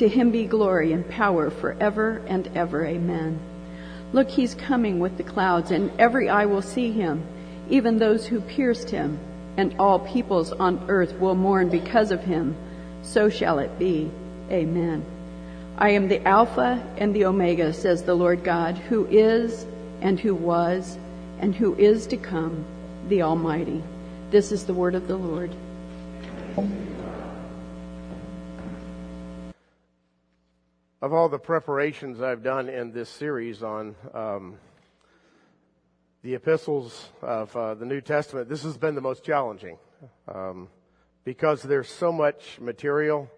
To him be glory and power forever and ever. Amen. Look, he's coming with the clouds, and every eye will see him, even those who pierced him, and all peoples on earth will mourn because of him. So shall it be. Amen. I am the Alpha and the Omega, says the Lord God, who is, and who was, and who is to come, the Almighty. This is the word of the Lord. Of all the preparations I've done in this series on um, the epistles of uh, the New Testament, this has been the most challenging um, because there's so much material,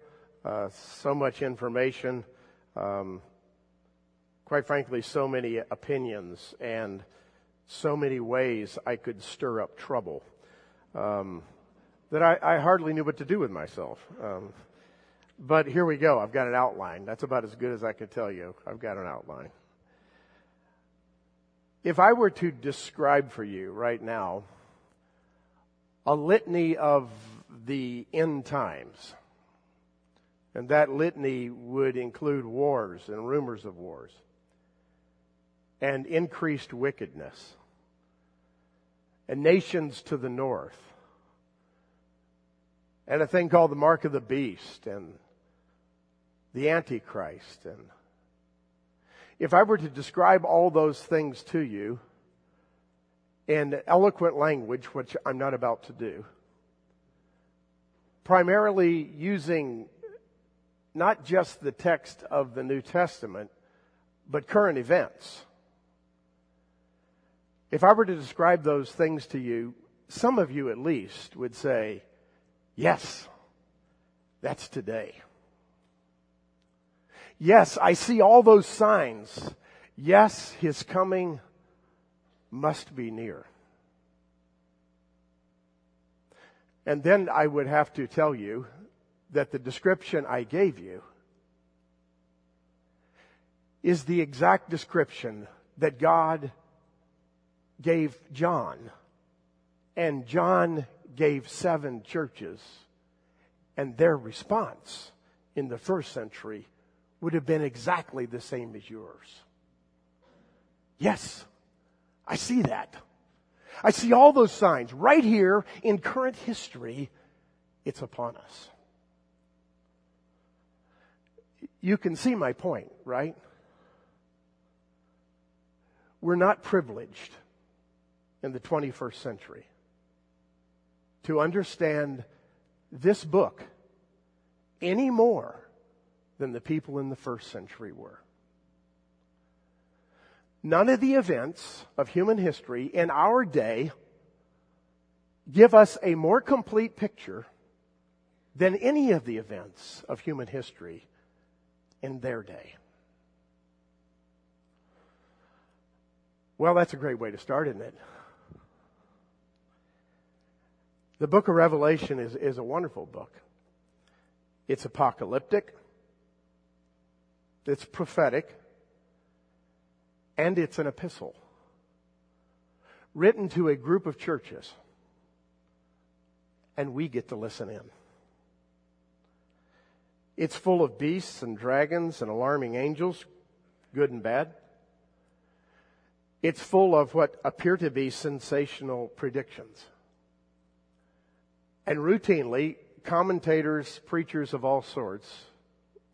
uh, so much information, um, quite frankly, so many opinions, and so many ways I could stir up trouble um, that I, I, hardly knew what to do with myself. But here we go. I've got an outline. That's about as good as I can tell you. I've got an outline. If I were to describe for you right now a litany of the end times, and that litany would include wars and rumors of wars, and increased wickedness, and nations to the north, and a thing called the mark of the beast, and the Antichrist. And if I were to describe all those things to you in eloquent language, which I'm not about to do, primarily using not just the text of the New Testament, but current events. If I were to describe those things to you, some of you at least would say, yes, that's today. Yes, I see all those signs. Yes, his coming must be near. And then I would have to tell you that the description I gave you is the exact description that God gave John. And John gave seven churches. And their response in the first century would have been exactly the same as yours. Yes, I see that. I see all those signs right here in current history. It's upon us. You can see my point, right? We're not privileged in the 21st century to understand this book any more than the people in the first century were. None of the events of human history in our day give us a more complete picture than any of the events of human history in their day. Well, that's a great way to start, isn't it? The book of Revelation is, is a wonderful book. It's apocalyptic. It's prophetic and it's an epistle written to a group of churches. And we get to listen in. It's full of beasts and dragons and alarming angels, good and bad. It's full of what appear to be sensational predictions. And routinely, commentators, preachers of all sorts,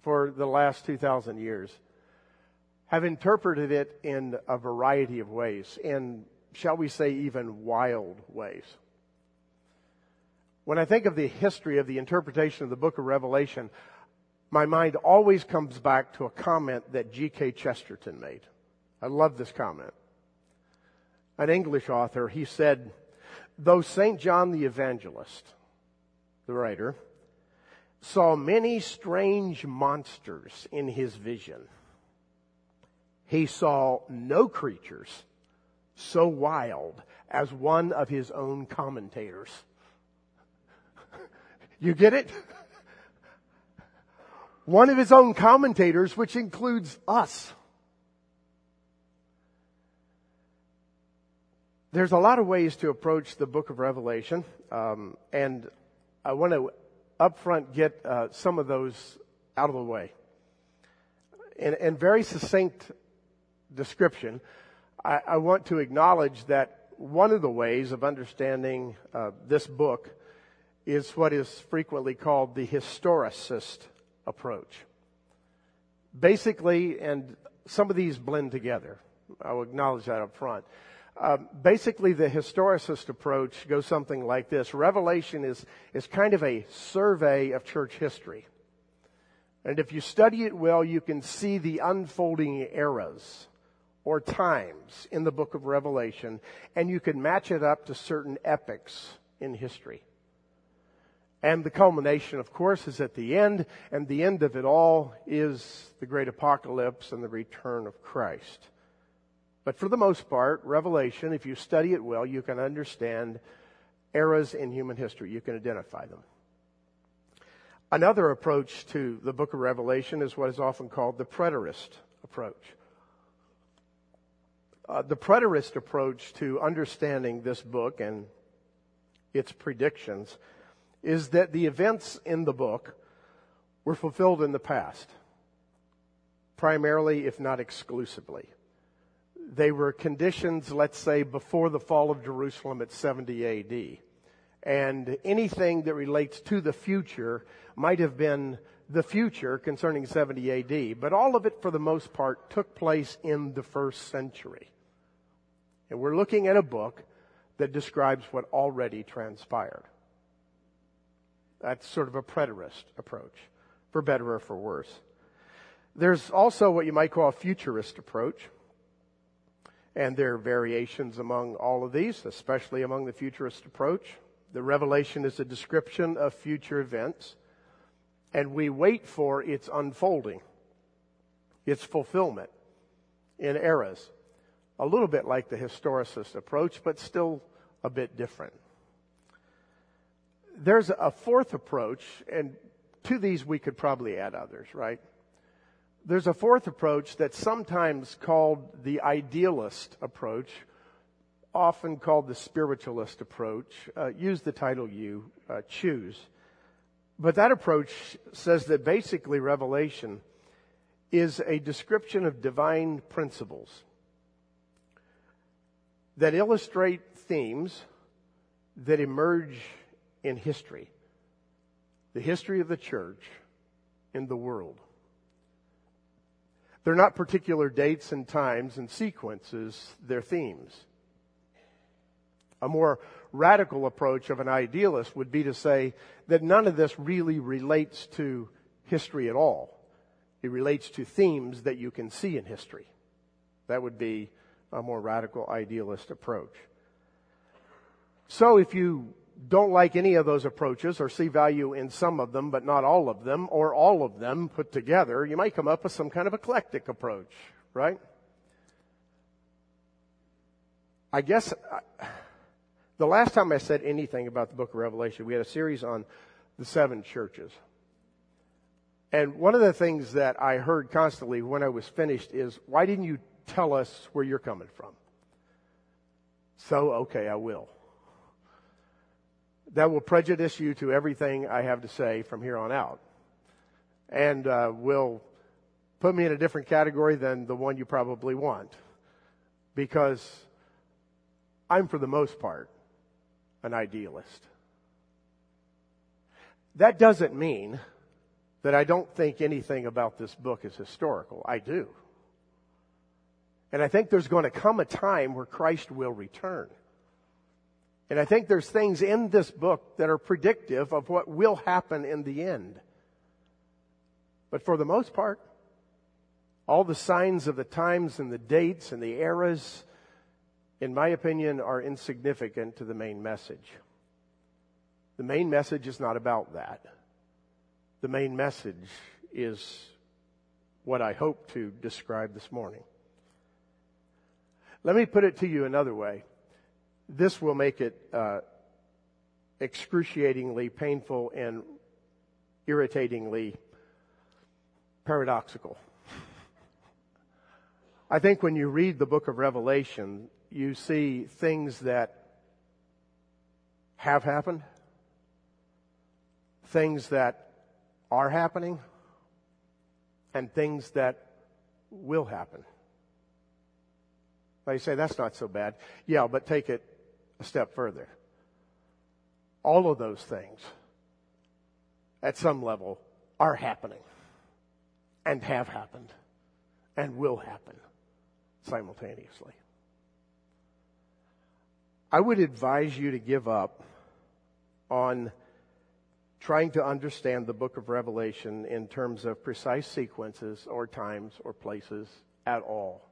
for the last 2,000 years have interpreted it in a variety of ways, in, shall we say, even wild ways. When I think of the history of the interpretation of the book of Revelation, my mind always comes back to a comment that G.K. Chesterton made. I love this comment. An English author, he said, though St. John the Evangelist, the writer, saw many strange monsters in his vision, he saw no creatures so wild as one of his own commentators. you get it? One of his own commentators, which includes us. There's a lot of ways to approach the book of Revelation, um, and I want to upfront get uh, some of those out of the way. In, in very succinct description, I, I, want to acknowledge that one of the ways of understanding uh, this book is what is frequently called the historicist approach. Basically, and some of these blend together. I'll acknowledge that up front. Uh, basically, the historicist approach goes something like this. Revelation is, is kind of a survey of church history. And if you study it well, you can see the unfolding eras or times in the book of Revelation, and you can match it up to certain epics in history. And the culmination, of course, is at the end, and the end of it all is the great apocalypse and the return of Christ. But for the most part, Revelation, if you study it well, you can understand eras in human history. You can identify them. Another approach to the book of Revelation is what is often called the preterist approach. Uh, the preterist approach to understanding this book and its predictions is that the events in the book were fulfilled in the past, primarily, if not exclusively. They were conditions, let's say, before the fall of Jerusalem at 70 AD. And anything that relates to the future might have been the future concerning 70 AD, but all of it, for the most part, took place in the first century. And we're looking at a book that describes what already transpired. That's sort of a preterist approach, for better or for worse. There's also what you might call a futurist approach. And there are variations among all of these, especially among the futurist approach. The revelation is a description of future events, and we wait for its unfolding, its fulfillment in eras a little bit like the historicist approach, but still a bit different. There's a fourth approach, and to these we could probably add others, right? There's a fourth approach that's sometimes called the idealist approach, often called the spiritualist approach. Uh, use the title you uh, choose. But that approach says that basically Revelation is a description of divine principles that illustrate themes that emerge in history, the history of the church in the world. They're not particular dates and times and sequences, they're themes. A more radical approach of an idealist would be to say that none of this really relates to history at all. It relates to themes that you can see in history. That would be a more radical idealist approach. So if you don't like any of those approaches or see value in some of them but not all of them or all of them put together, you might come up with some kind of eclectic approach, right? I guess uh, the last time I said anything about the book of Revelation, we had a series on the seven churches. And one of the things that I heard constantly when I was finished is, why didn't you tell us where you're coming from. So, okay, I will. That will prejudice you to everything I have to say from here on out. And uh, will put me in a different category than the one you probably want. Because I'm, for the most part, an idealist. That doesn't mean that I don't think anything about this book is historical. I do. And I think there's going to come a time where Christ will return. And I think there's things in this book that are predictive of what will happen in the end. But for the most part, all the signs of the times and the dates and the eras, in my opinion, are insignificant to the main message. The main message is not about that. The main message is what I hope to describe this morning. Let me put it to you another way. This will make it uh, excruciatingly painful and irritatingly paradoxical. I think when you read the book of Revelation, you see things that have happened, things that are happening, and things that will happen. You say, that's not so bad. Yeah, but take it a step further. All of those things, at some level, are happening and have happened and will happen simultaneously. I would advise you to give up on trying to understand the book of Revelation in terms of precise sequences or times or places at all.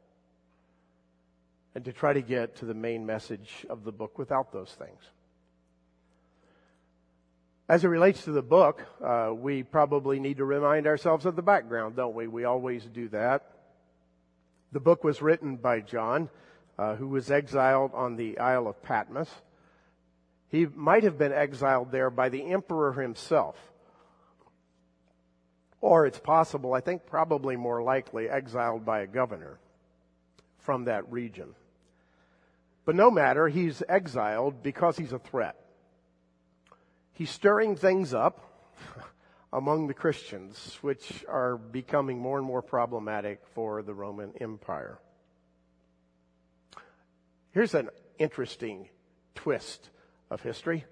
And to try to get to the main message of the book without those things. As it relates to the book, uh, we probably need to remind ourselves of the background, don't we? We always do that. The book was written by John, uh, who was exiled on the Isle of Patmos. He might have been exiled there by the emperor himself. Or it's possible, I think probably more likely, exiled by a governor from that region. But no matter, he's exiled because he's a threat. He's stirring things up among the Christians, which are becoming more and more problematic for the Roman Empire. Here's an interesting twist of history.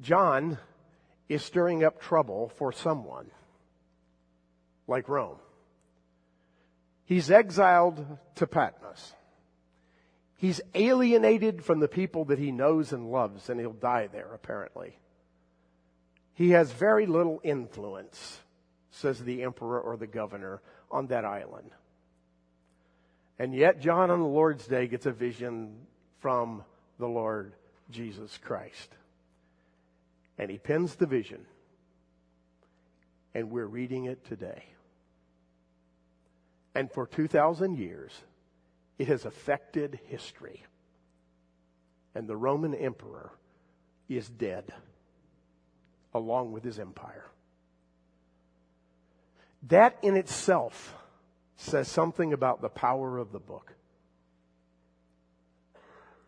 John is stirring up trouble for someone, like Rome. He's exiled to Patmos. He's alienated from the people that he knows and loves, and he'll die there, apparently. He has very little influence, says the emperor or the governor, on that island. And yet, John on the Lord's day gets a vision from the Lord Jesus Christ. And he pins the vision. And we're reading it today. And for 2,000 years, it has affected history. And the Roman emperor is dead, along with his empire. That in itself says something about the power of the book.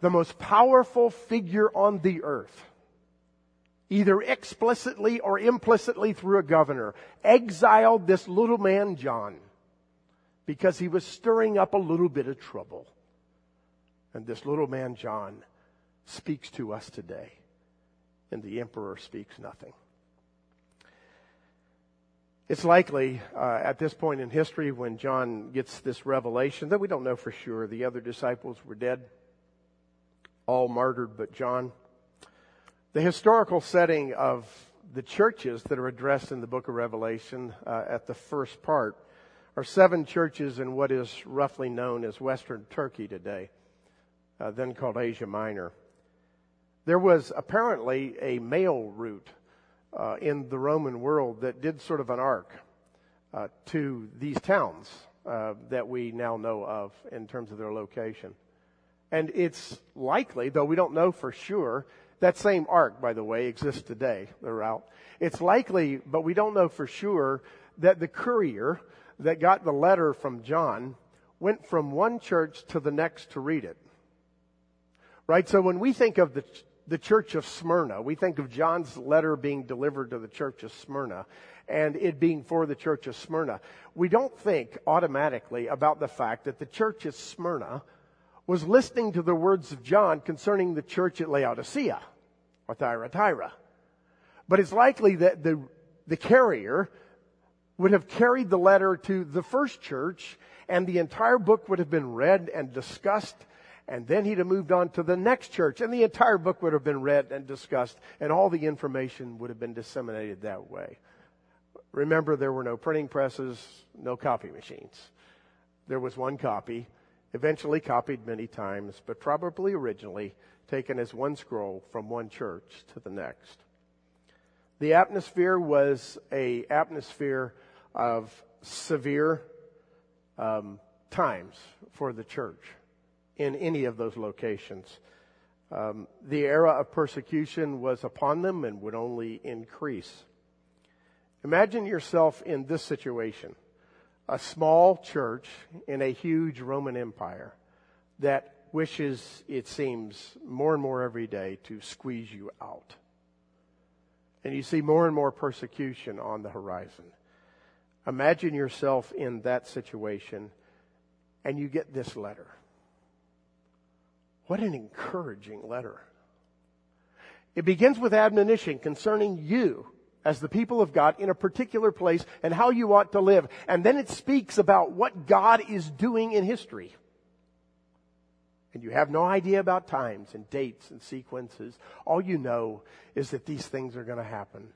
The most powerful figure on the earth, either explicitly or implicitly through a governor, exiled this little man, John because he was stirring up a little bit of trouble. And this little man, John, speaks to us today, and the emperor speaks nothing. It's likely uh, at this point in history when John gets this revelation that we don't know for sure. The other disciples were dead, all martyred but John. The historical setting of the churches that are addressed in the book of Revelation uh, at the first part are seven churches in what is roughly known as Western Turkey today, uh, then called Asia Minor. There was apparently a mail route uh, in the Roman world that did sort of an arc uh, to these towns uh, that we now know of in terms of their location. And it's likely, though we don't know for sure, that same arc, by the way, exists today, the route. It's likely, but we don't know for sure, that the courier that got the letter from John went from one church to the next to read it. Right? So when we think of the, the church of Smyrna, we think of John's letter being delivered to the church of Smyrna and it being for the church of Smyrna. We don't think automatically about the fact that the church of Smyrna was listening to the words of John concerning the church at Laodicea or Thyatira. But it's likely that the, the carrier would have carried the letter to the first church And the entire book would have been read and discussed, and then he'd have moved on to the next church, and the entire book would have been read and discussed, and all the information would have been disseminated that way. Remember, there were no printing presses, no copy machines. There was one copy, eventually copied many times, but probably originally taken as one scroll from one church to the next. The atmosphere was a atmosphere of severe um, times for the church in any of those locations. Um, the era of persecution was upon them and would only increase. Imagine yourself in this situation a small church in a huge Roman Empire that wishes, it seems, more and more every day to squeeze you out and you see more and more persecution on the horizon. Imagine yourself in that situation and you get this letter. What an encouraging letter. It begins with admonition concerning you as the people of God in a particular place and how you ought to live. And then it speaks about what God is doing in history and you have no idea about times and dates and sequences, all you know is that these things are going to happen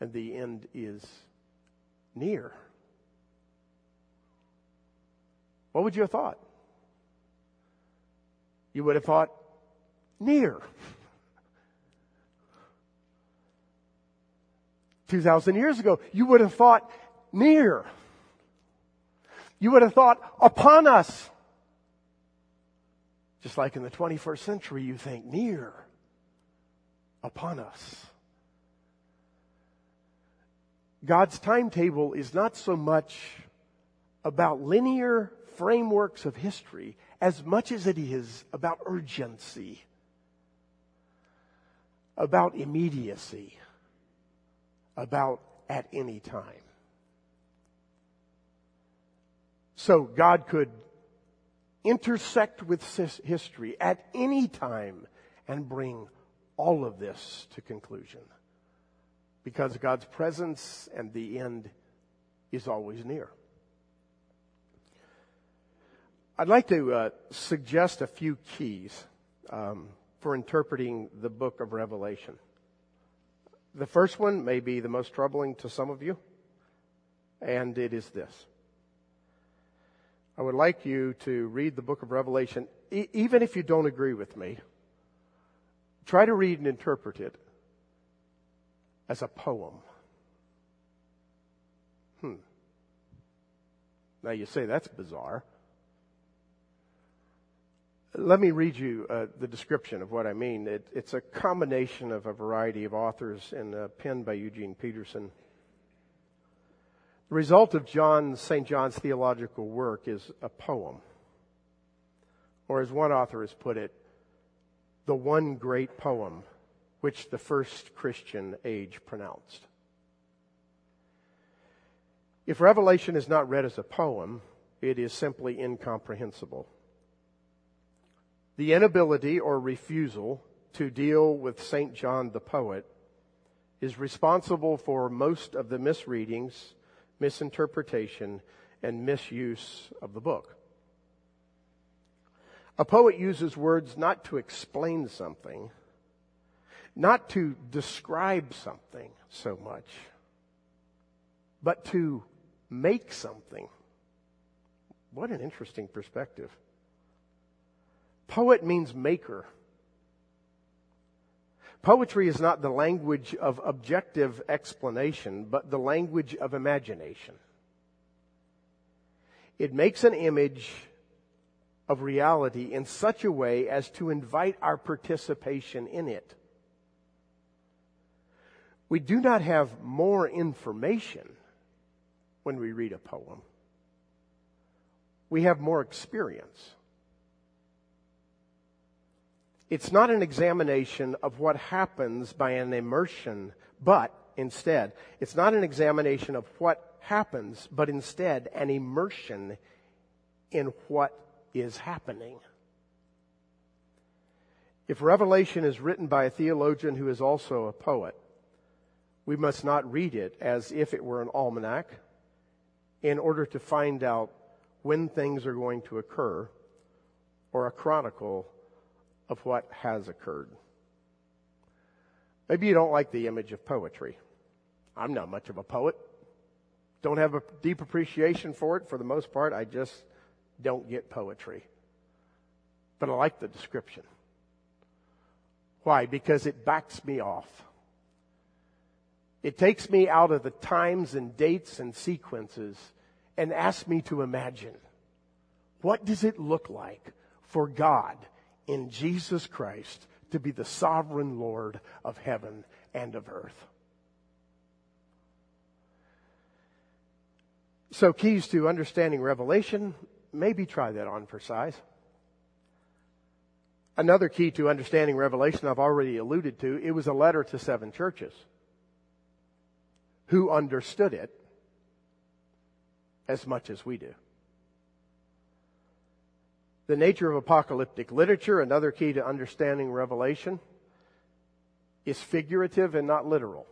and the end is near. What would you have thought? You would have thought near. 2,000 years ago, you would have thought near. You would have thought upon us. Just like in the 21st century, you think near upon us. God's timetable is not so much about linear frameworks of history as much as it is about urgency, about immediacy, about at any time. So God could intersect with history at any time and bring all of this to conclusion. Because God's presence and the end is always near. I'd like to uh, suggest a few keys um, for interpreting the book of Revelation. The first one may be the most troubling to some of you, and it is this. I would like you to read the book of Revelation, e- even if you don't agree with me. Try to read and interpret it as a poem. Hmm. Now you say that's bizarre. Let me read you uh, the description of what I mean. It, it's a combination of a variety of authors and uh, penned by Eugene Peterson. The result of John, St. John's theological work is a poem. Or as one author has put it, the one great poem which the first Christian age pronounced. If Revelation is not read as a poem, it is simply incomprehensible. The inability or refusal to deal with St. John the poet is responsible for most of the misreadings misinterpretation, and misuse of the book. A poet uses words not to explain something, not to describe something so much, but to make something. What an interesting perspective. Poet means maker. Poetry is not the language of objective explanation, but the language of imagination. It makes an image of reality in such a way as to invite our participation in it. We do not have more information when we read a poem. We have more experience. It's not an examination of what happens by an immersion, but instead, it's not an examination of what happens, but instead an immersion in what is happening. If Revelation is written by a theologian who is also a poet, we must not read it as if it were an almanac in order to find out when things are going to occur or a chronicle of what has occurred. Maybe you don't like the image of poetry. I'm not much of a poet. Don't have a deep appreciation for it for the most part. I just don't get poetry. But I like the description. Why? Because it backs me off. It takes me out of the times and dates and sequences and asks me to imagine what does it look like for God in Jesus Christ to be the sovereign Lord of heaven and of earth. So, keys to understanding Revelation, maybe try that on for size. Another key to understanding Revelation I've already alluded to, it was a letter to seven churches who understood it as much as we do. The nature of apocalyptic literature, another key to understanding Revelation, is figurative and not literal.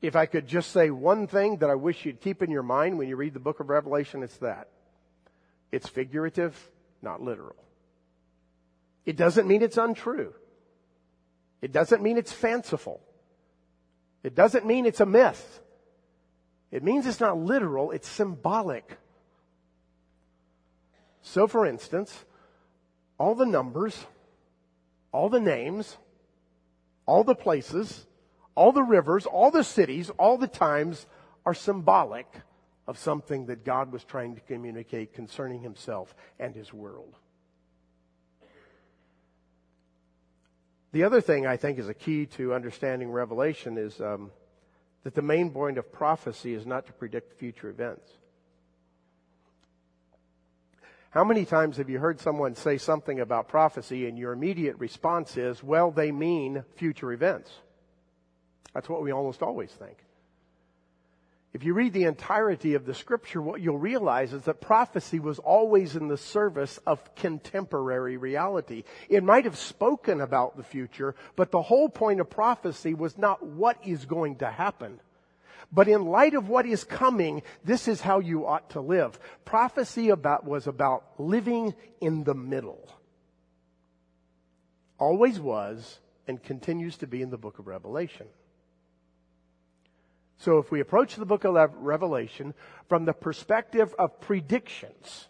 If I could just say one thing that I wish you'd keep in your mind when you read the book of Revelation, it's that. It's figurative, not literal. It doesn't mean it's untrue. It doesn't mean it's fanciful. It doesn't mean it's a myth. It means it's not literal, it's symbolic. So, for instance, all the numbers, all the names, all the places, all the rivers, all the cities, all the times are symbolic of something that God was trying to communicate concerning himself and his world. The other thing I think is a key to understanding Revelation is um, that the main point of prophecy is not to predict future events. How many times have you heard someone say something about prophecy and your immediate response is, well, they mean future events? That's what we almost always think. If you read the entirety of the scripture, what you'll realize is that prophecy was always in the service of contemporary reality. It might have spoken about the future, but the whole point of prophecy was not what is going to happen. But in light of what is coming, this is how you ought to live. Prophecy about, was about living in the middle. Always was and continues to be in the book of Revelation. So if we approach the book of Revelation from the perspective of predictions,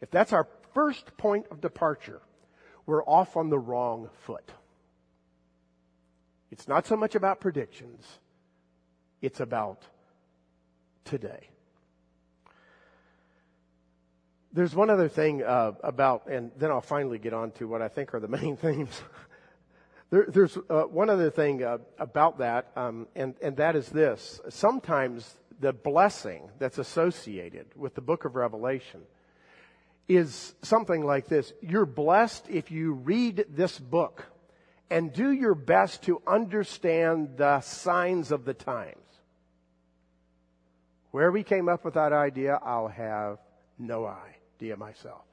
if that's our first point of departure, we're off on the wrong foot. It's not so much about predictions it's about today. There's one other thing uh, about, and then I'll finally get on to what I think are the main themes. There, there's uh, one other thing uh, about that, um, and, and that is this. Sometimes the blessing that's associated with the book of Revelation is something like this. You're blessed if you read this book and do your best to understand the signs of the times. Where we came up with that idea, I'll have no idea myself.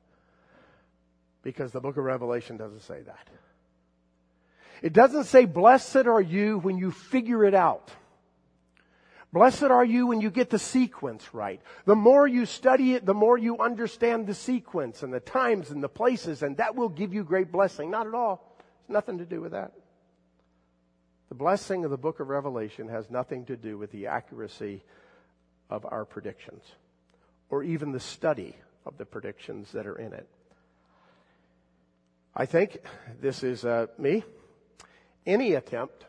Because the book of Revelation doesn't say that. It doesn't say, blessed are you when you figure it out. Blessed are you when you get the sequence right. The more you study it, the more you understand the sequence and the times and the places, and that will give you great blessing. Not at all. It's nothing to do with that. The blessing of the book of Revelation has nothing to do with the accuracy of our predictions, or even the study of the predictions that are in it. I think this is uh, me. Any attempt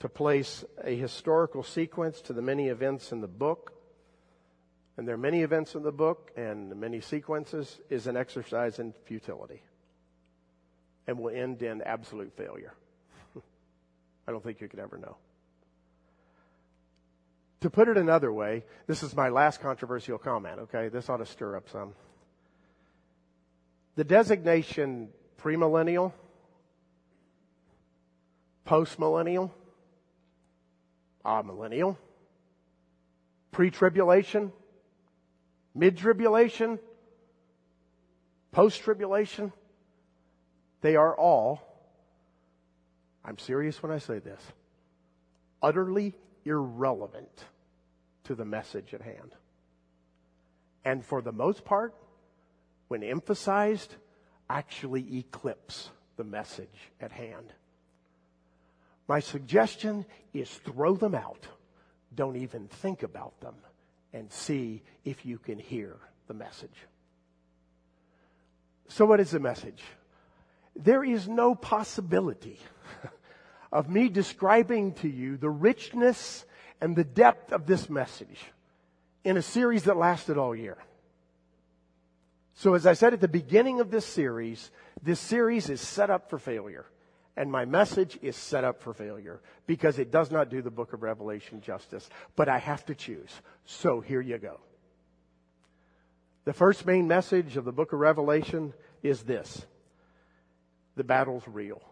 to place a historical sequence to the many events in the book, and there are many events in the book and many sequences, is an exercise in futility and will end in absolute failure. I don't think you could ever know. To put it another way, this is my last controversial comment, okay? This ought to stir up some. The designation premillennial, postmillennial, ah, amillennial, pre-tribulation, mid-tribulation, post-tribulation, they are all, I'm serious when I say this, utterly irrelevant to the message at hand. and for the most part, when emphasized, actually eclipse the message at hand. My suggestion is throw them out. Don't even think about them and see if you can hear the message. So, what is the message? There is no possibility of me describing to you the richness and the depth of this message in a series that lasted all year. So, as I said at the beginning of this series, this series is set up for failure. And my message is set up for failure because it does not do the book of Revelation justice. But I have to choose. So here you go. The first main message of the book of Revelation is this the battle's real.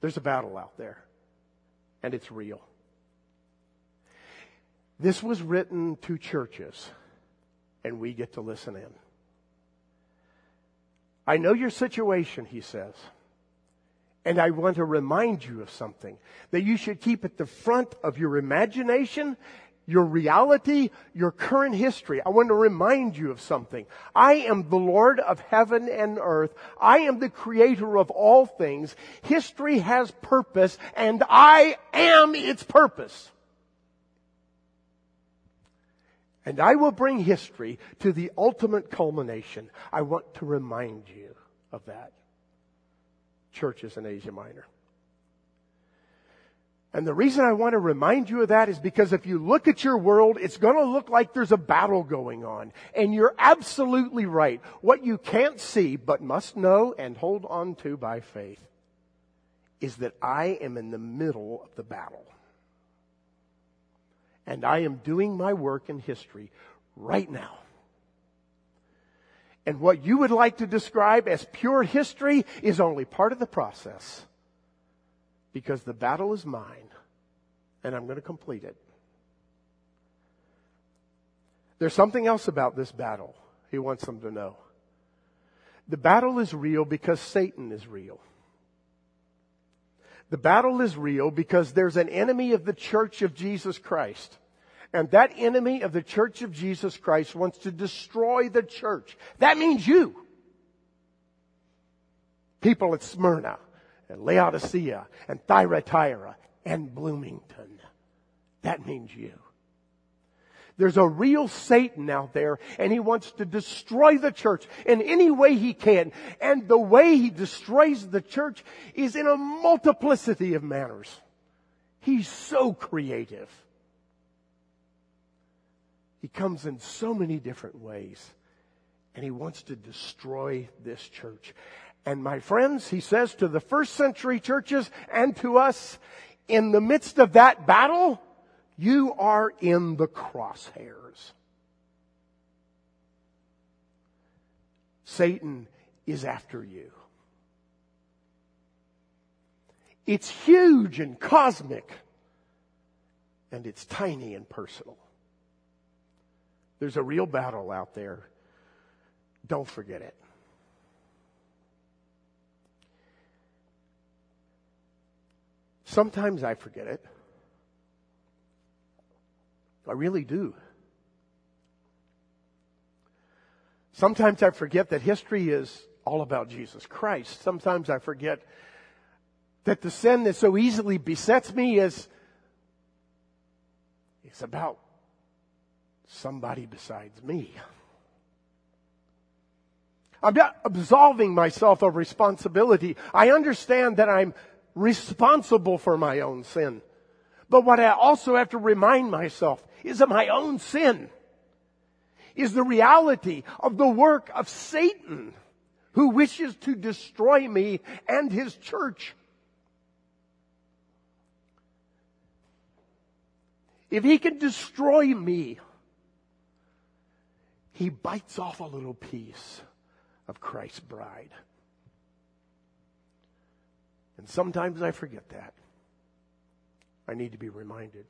There's a battle out there, and it's real. This was written to churches, and we get to listen in. I know your situation, he says. And I want to remind you of something that you should keep at the front of your imagination, your reality, your current history. I want to remind you of something. I am the Lord of heaven and earth. I am the creator of all things. History has purpose and I am its purpose. And I will bring history to the ultimate culmination. I want to remind you of that churches in Asia Minor. And the reason I want to remind you of that is because if you look at your world, it's going to look like there's a battle going on. And you're absolutely right. What you can't see, but must know and hold on to by faith, is that I am in the middle of the battle. And I am doing my work in history right now. And what you would like to describe as pure history is only part of the process. Because the battle is mine, and I'm going to complete it. There's something else about this battle he wants them to know. The battle is real because Satan is real. The battle is real because there's an enemy of the church of Jesus Christ. And that enemy of the church of Jesus Christ wants to destroy the church. That means you. People at Smyrna and Laodicea and Thyatira and Bloomington. That means you. There's a real Satan out there and he wants to destroy the church in any way he can. And the way he destroys the church is in a multiplicity of manners. He's so creative. He comes in so many different ways. And he wants to destroy this church. And my friends, he says to the first century churches and to us, in the midst of that battle, you are in the crosshairs. Satan is after you. It's huge and cosmic, and it's tiny and personal. There's a real battle out there. Don't forget it. Sometimes I forget it. I really do. Sometimes I forget that history is all about Jesus Christ. Sometimes I forget that the sin that so easily besets me is, is about somebody besides me. I'm not absolving myself of responsibility. I understand that I'm responsible for my own sin. But what I also have to remind myself is that my own sin is the reality of the work of Satan who wishes to destroy me and his church. If he can destroy me, he bites off a little piece of Christ's bride. And sometimes I forget that. I need to be reminded.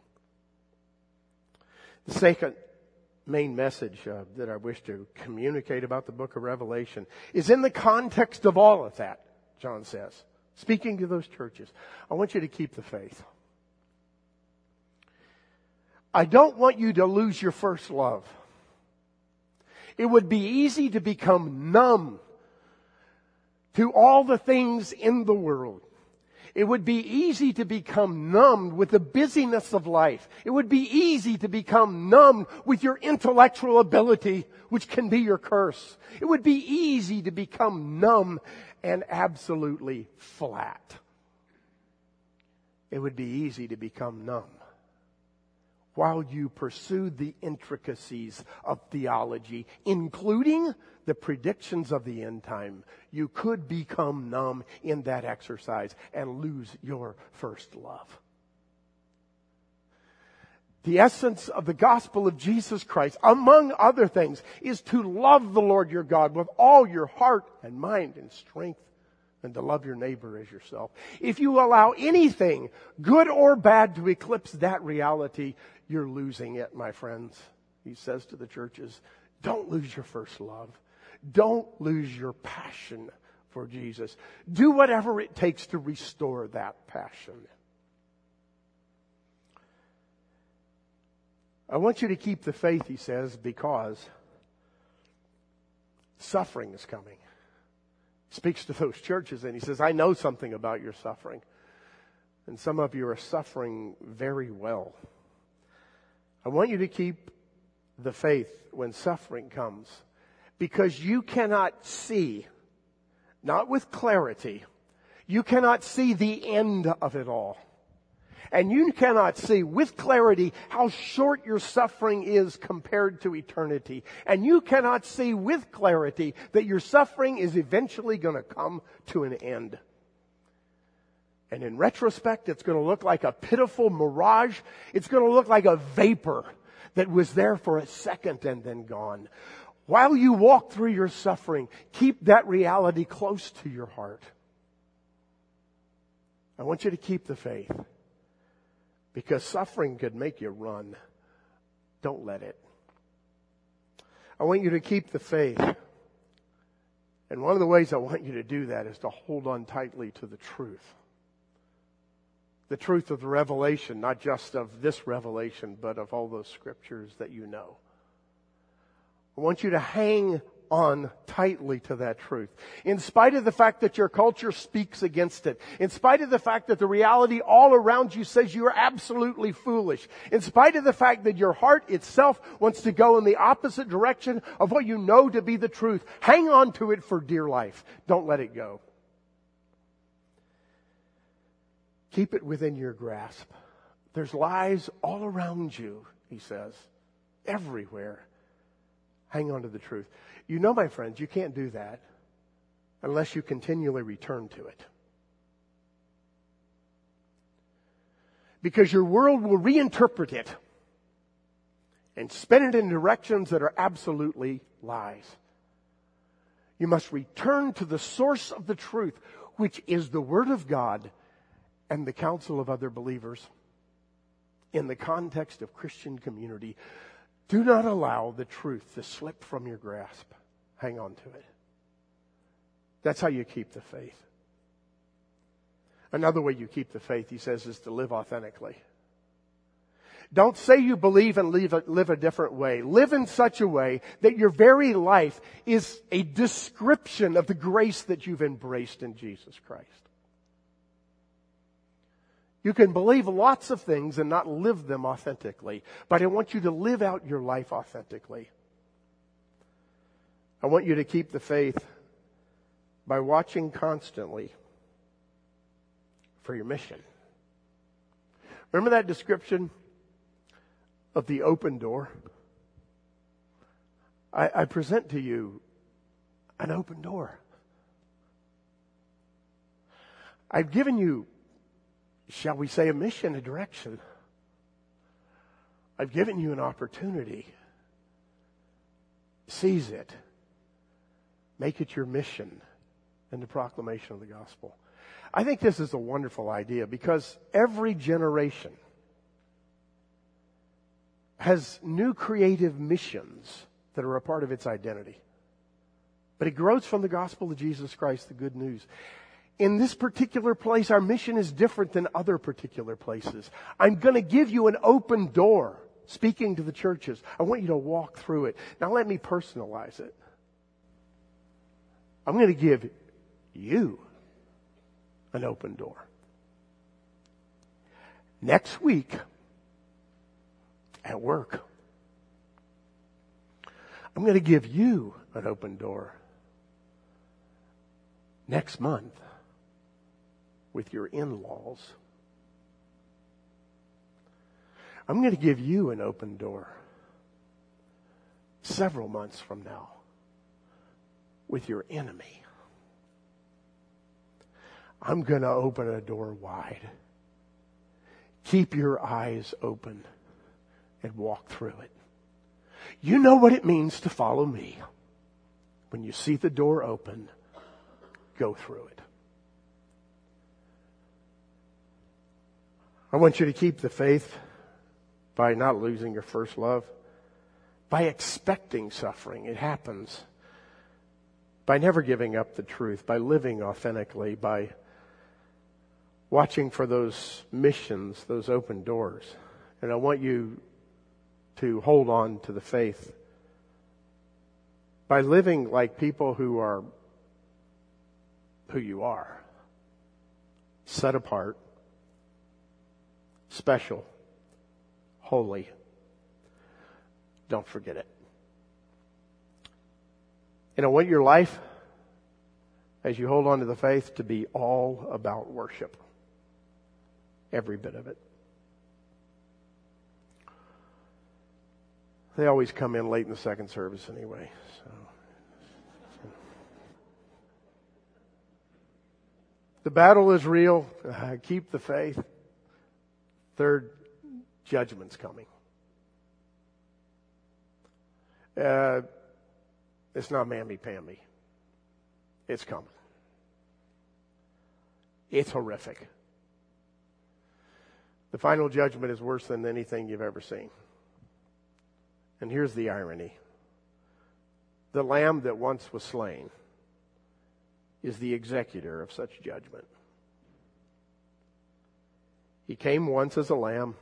The second main message uh, that I wish to communicate about the book of Revelation is in the context of all of that, John says. Speaking to those churches, I want you to keep the faith. I don't want you to lose your first love. It would be easy to become numb to all the things in the world. It would be easy to become numbed with the busyness of life. It would be easy to become numbed with your intellectual ability, which can be your curse. It would be easy to become numb and absolutely flat. It would be easy to become numb while you pursue the intricacies of theology, including the predictions of the end time, you could become numb in that exercise and lose your first love. The essence of the gospel of Jesus Christ, among other things, is to love the Lord your God with all your heart and mind and strength and to love your neighbor as yourself. If you allow anything, good or bad, to eclipse that reality, you're losing it, my friends. He says to the churches, don't lose your first love. Don't lose your passion for Jesus. Do whatever it takes to restore that passion. I want you to keep the faith, he says, because suffering is coming. He speaks to those churches and he says, I know something about your suffering. And some of you are suffering very well. I want you to keep the faith when suffering comes because you cannot see, not with clarity, you cannot see the end of it all. And you cannot see with clarity how short your suffering is compared to eternity. And you cannot see with clarity that your suffering is eventually going to come to an end. And in retrospect, it's going to look like a pitiful mirage. It's going to look like a vapor that was there for a second and then gone. While you walk through your suffering, keep that reality close to your heart. I want you to keep the faith because suffering could make you run. Don't let it. I want you to keep the faith. And one of the ways I want you to do that is to hold on tightly to the truth. The truth of the revelation, not just of this revelation, but of all those scriptures that you know. I want you to hang on tightly to that truth. In spite of the fact that your culture speaks against it, in spite of the fact that the reality all around you says you are absolutely foolish, in spite of the fact that your heart itself wants to go in the opposite direction of what you know to be the truth, hang on to it for dear life. Don't let it go. Keep it within your grasp. There's lies all around you, he says, everywhere hang on to the truth. You know, my friends, you can't do that unless you continually return to it. Because your world will reinterpret it and spin it in directions that are absolutely lies. You must return to the source of the truth, which is the Word of God and the counsel of other believers in the context of Christian community do not allow the truth to slip from your grasp. Hang on to it. That's how you keep the faith. Another way you keep the faith, he says, is to live authentically. Don't say you believe and live a, live a different way. Live in such a way that your very life is a description of the grace that you've embraced in Jesus Christ. You can believe lots of things and not live them authentically, but I want you to live out your life authentically. I want you to keep the faith by watching constantly for your mission. Remember that description of the open door? I, I present to you an open door. I've given you shall we say, a mission, a direction. I've given you an opportunity. Seize it. Make it your mission and the proclamation of the gospel. I think this is a wonderful idea because every generation has new creative missions that are a part of its identity. But it grows from the gospel of Jesus Christ, the good news in this particular place, our mission is different than other particular places. I'm going to give you an open door speaking to the churches. I want you to walk through it. Now let me personalize it. I'm going to give you an open door. Next week at work, I'm going to give you an open door. Next month with your in-laws. I'm going to give you an open door several months from now with your enemy. I'm going to open a door wide. Keep your eyes open and walk through it. You know what it means to follow me. When you see the door open, go through it. I want you to keep the faith by not losing your first love, by expecting suffering. It happens. By never giving up the truth, by living authentically, by watching for those missions, those open doors. And I want you to hold on to the faith by living like people who are who you are, set apart, special, holy. Don't forget it. And I want your life, as you hold on to the faith, to be all about worship. Every bit of it. They always come in late in the second service anyway, so. The battle is real. Uh, keep the faith. Third, judgment's coming. Uh, it's not mammy pammy. It's coming. It's horrific. The final judgment is worse than anything you've ever seen. And here's the irony the lamb that once was slain is the executor of such judgment. He came once as a lamb,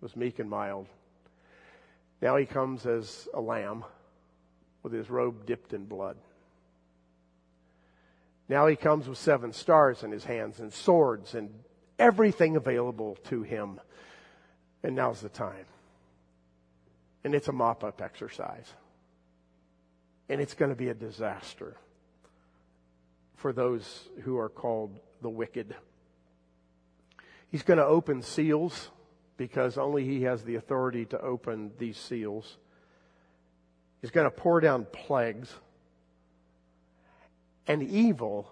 was meek and mild. Now he comes as a lamb with his robe dipped in blood. Now he comes with seven stars in his hands and swords and everything available to him. And now's the time. And it's a mop up exercise. And it's going to be a disaster for those who are called the wicked. He's going to open seals because only he has the authority to open these seals. He's going to pour down plagues. And evil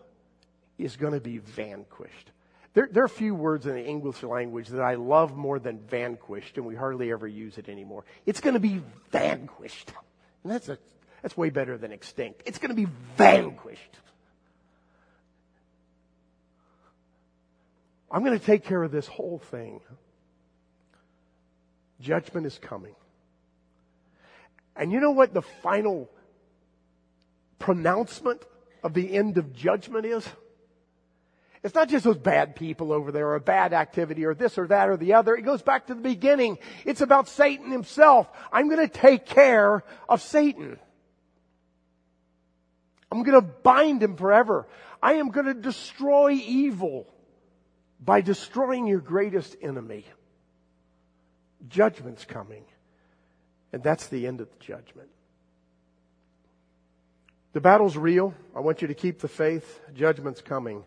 is going to be vanquished. There, there, are a few words in the English language that I love more than vanquished, and we hardly ever use it anymore. It's going to be vanquished. And that's, a, that's way better than extinct. It's going to be vanquished. I'm going to take care of this whole thing. Judgment is coming. And you know what the final pronouncement of the end of judgment is? It's not just those bad people over there or a bad activity or this or that or the other. It goes back to the beginning. It's about Satan himself. I'm going to take care of Satan. I'm going to bind him forever. I am going to destroy evil by destroying your greatest enemy. Judgment's coming. And that's the end of the judgment. The battle's real. I want you to keep the faith. Judgment's coming.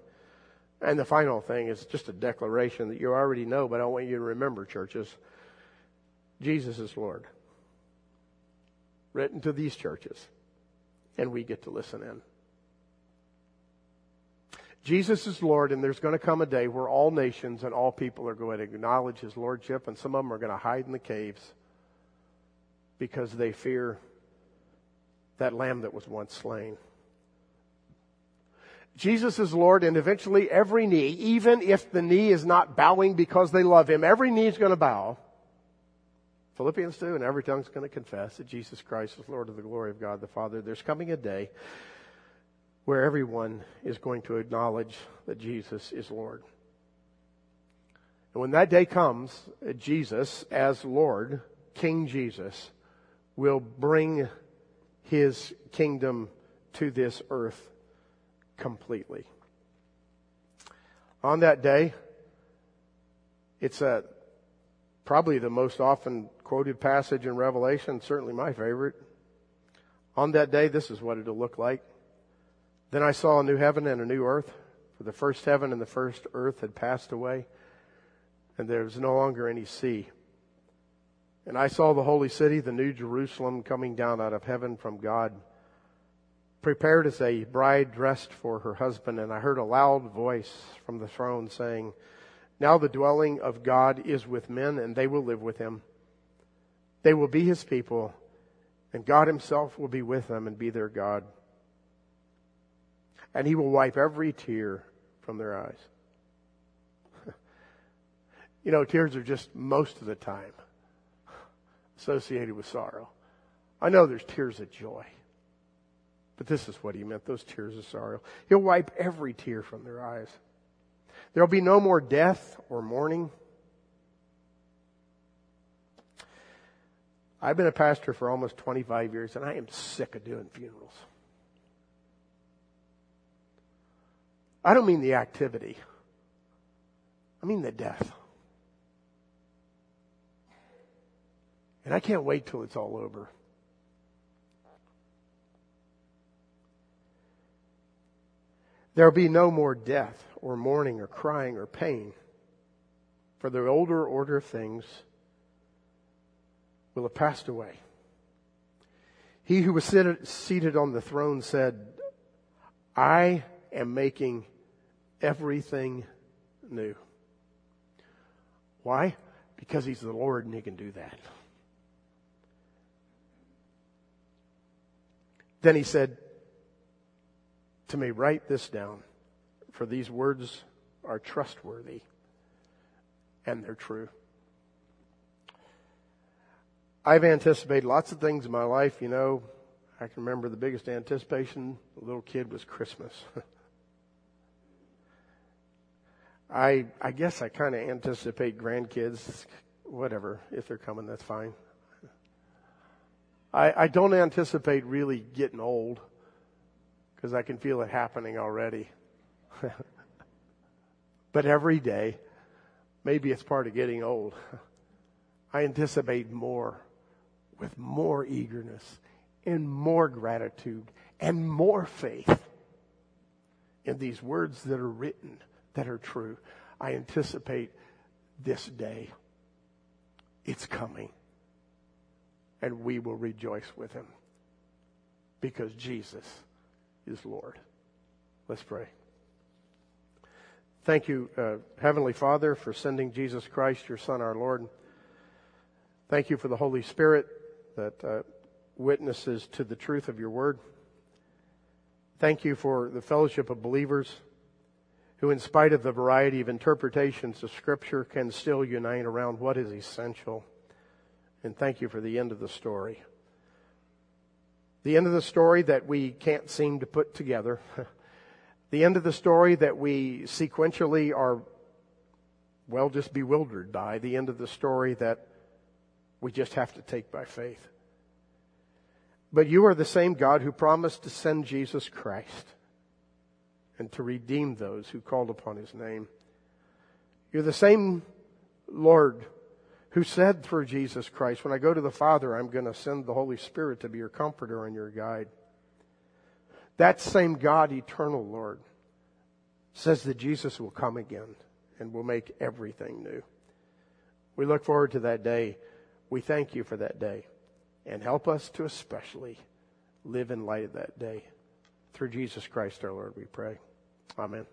And the final thing is just a declaration that you already know, but I want you to remember, churches. Jesus is Lord. Written to these churches. And we get to listen in. Jesus is Lord, and there's going to come a day where all nations and all people are going to acknowledge His Lordship, and some of them are going to hide in the caves because they fear that lamb that was once slain. Jesus is Lord, and eventually every knee, even if the knee is not bowing because they love Him, every knee is going to bow. Philippians 2, and every tongue is going to confess that Jesus Christ is Lord of the glory of God the Father. There's coming a day where everyone is going to acknowledge that Jesus is Lord. And when that day comes, Jesus, as Lord, King Jesus, will bring his kingdom to this earth completely. On that day, it's a, probably the most often quoted passage in Revelation, certainly my favorite. On that day, this is what it'll look like. Then I saw a new heaven and a new earth, for the first heaven and the first earth had passed away, and there was no longer any sea. And I saw the holy city, the new Jerusalem, coming down out of heaven from God, prepared as a bride dressed for her husband. And I heard a loud voice from the throne saying, Now the dwelling of God is with men, and they will live with him. They will be his people, and God himself will be with them and be their God. And he will wipe every tear from their eyes. you know, tears are just most of the time associated with sorrow. I know there's tears of joy. But this is what he meant, those tears of sorrow. He'll wipe every tear from their eyes. There'll be no more death or mourning I've been a pastor for almost 25 years and I am sick of doing funerals. I don't mean the activity. I mean the death. And I can't wait till it's all over. There'll be no more death or mourning or crying or pain. For the older order of things will have passed away. He who was seated on the throne said, I am making everything new. Why? Because he's the Lord and he can do that. Then he said to me, Write this down, for these words are trustworthy and they're true. I've anticipated lots of things in my life, you know. I can remember the biggest anticipation, a little kid, was Christmas. I I guess I kind of anticipate grandkids, whatever. If they're coming, that's fine. I, I don't anticipate really getting old because I can feel it happening already. but every day, maybe it's part of getting old. I anticipate more with more eagerness and more gratitude and more faith in these words that are written that are true. I anticipate this day. It's coming. And we will rejoice with him because Jesus is Lord. Let's pray. Thank you, uh, Heavenly Father, for sending Jesus Christ, your Son, our Lord. Thank you for the Holy Spirit that uh, witnesses to the truth of your word. Thank you for the fellowship of believers who, in spite of the variety of interpretations of Scripture, can still unite around what is essential. And thank you for the end of the story. The end of the story that we can't seem to put together. the end of the story that we sequentially are, well, just bewildered by. The end of the story that we just have to take by faith. But you are the same God who promised to send Jesus Christ and to redeem those who called upon his name. You're the same Lord who said through Jesus Christ, when I go to the Father, I'm going to send the Holy Spirit to be your comforter and your guide. That same God, eternal Lord, says that Jesus will come again and will make everything new. We look forward to that day we thank you for that day and help us to especially live in light of that day. Through Jesus Christ our Lord, we pray. Amen.